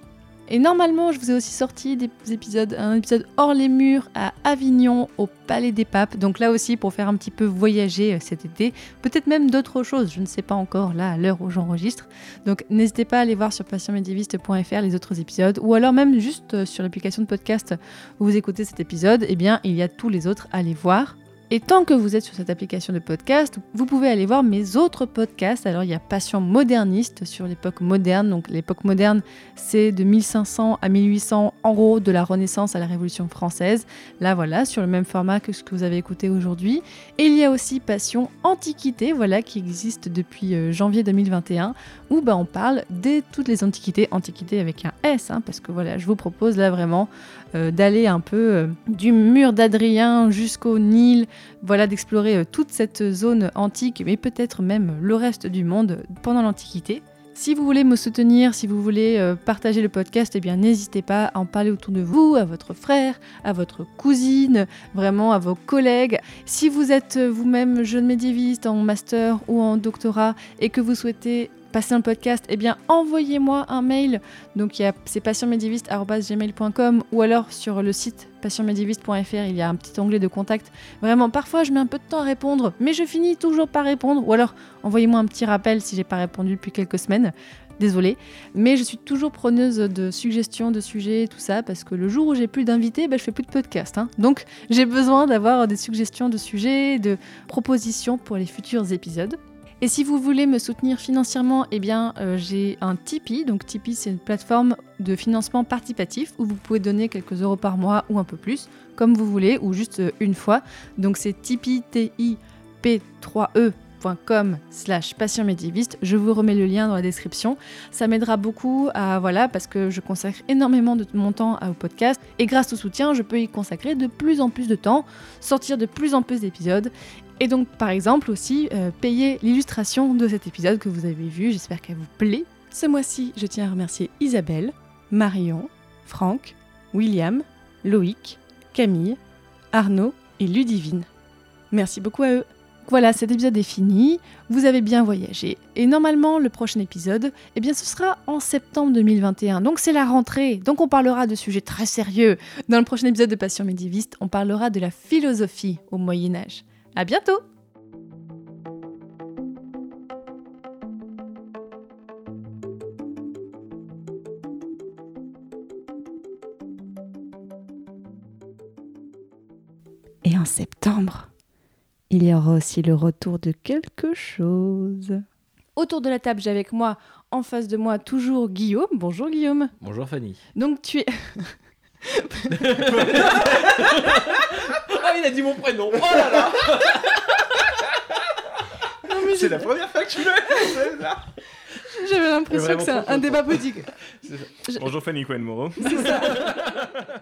Et normalement, je vous ai aussi sorti des épisodes, un épisode hors les murs à Avignon, au Palais des Papes. Donc là aussi, pour faire un petit peu voyager euh, cet été, peut-être même d'autres choses, je ne sais pas encore là à l'heure où j'enregistre. Donc n'hésitez pas à aller voir sur passionmédiéviste.fr les autres épisodes, ou alors même juste euh, sur l'application de podcast où vous écoutez cet épisode, eh bien il y a tous les autres à aller voir. Et tant que vous êtes sur cette application de podcast, vous pouvez aller voir mes autres podcasts. Alors il y a Passion moderniste sur l'époque moderne. Donc l'époque moderne, c'est de 1500 à 1800, en gros de la Renaissance à la Révolution française. Là voilà, sur le même format que ce que vous avez écouté aujourd'hui. Et il y a aussi Passion antiquité, voilà, qui existe depuis euh, janvier 2021, où bah, on parle de toutes les antiquités, antiquités avec un S, hein, parce que voilà, je vous propose là vraiment euh, d'aller un peu euh, du mur d'Adrien jusqu'au Nil, voilà, d'explorer euh, toute cette zone antique, mais peut-être même le reste du monde pendant l'Antiquité. Si vous voulez me soutenir, si vous voulez euh, partager le podcast, eh bien n'hésitez pas à en parler autour de vous, à votre frère, à votre cousine, vraiment à vos collègues. Si vous êtes euh, vous-même jeune médiéviste en master ou en doctorat et que vous souhaitez passer un podcast, eh bien envoyez-moi un mail. Donc il y a c'est passionmédiéviste@gmail.com ou alors sur le site passionmédiéviste.fr, il y a un petit onglet de contact. Vraiment parfois je mets un peu de temps à répondre, mais je finis toujours par répondre ou alors envoyez-moi un petit rappel si j'ai pas répondu depuis quelques semaines. Désolée, mais je suis toujours preneuse de suggestions de sujets, tout ça, parce que le jour où j'ai plus d'invités, ben, je fais plus de podcast. hein. Donc j'ai besoin d'avoir des suggestions de sujets, de propositions pour les futurs épisodes. Et si vous voulez me soutenir financièrement, eh bien, euh, j'ai un Tipeee. Donc Tipeee, c'est une plateforme de financement participatif où vous pouvez donner quelques euros par mois ou un peu plus, comme vous voulez, ou juste euh, une fois. Donc c'est tipeee, T-I-P-3-E.com slash passion médiéviste. Je vous remets le lien dans la description. Ça m'aidera beaucoup à, voilà, parce que je consacre énormément de mon temps au podcast. Et grâce au soutien, je peux y consacrer de plus en plus de temps, sortir de plus en plus d'épisodes. Et donc, par exemple, aussi euh, payer l'illustration de cet épisode que vous avez vu. J'espère qu'elle vous plaît. Ce mois-ci, je tiens à remercier Isabelle, Marion, Franck, William, Loïc, Camille, Arnaud et Ludivine. Merci beaucoup à eux. Voilà, cet épisode est fini. Vous avez bien voyagé. Et normalement, le prochain épisode, eh bien, ce sera en septembre 2021. Donc, c'est la rentrée. Donc, on parlera de sujets très sérieux. Dans le prochain épisode de Passion médiéviste, on parlera de la philosophie au Moyen-Âge. À bientôt! Et en septembre, il y aura aussi le retour de quelque chose. Autour de la table, j'ai avec moi, en face de moi, toujours Guillaume. Bonjour Guillaume. Bonjour Fanny. Donc tu es... [LAUGHS] [LAUGHS] Ah, il a dit mon prénom. Oh là là. [LAUGHS] C'est la première fois que tu le là. J'avais l'impression que c'est un, débat politique. Bonjour Fanny Cohen-Moreau. C'est ça. [LAUGHS]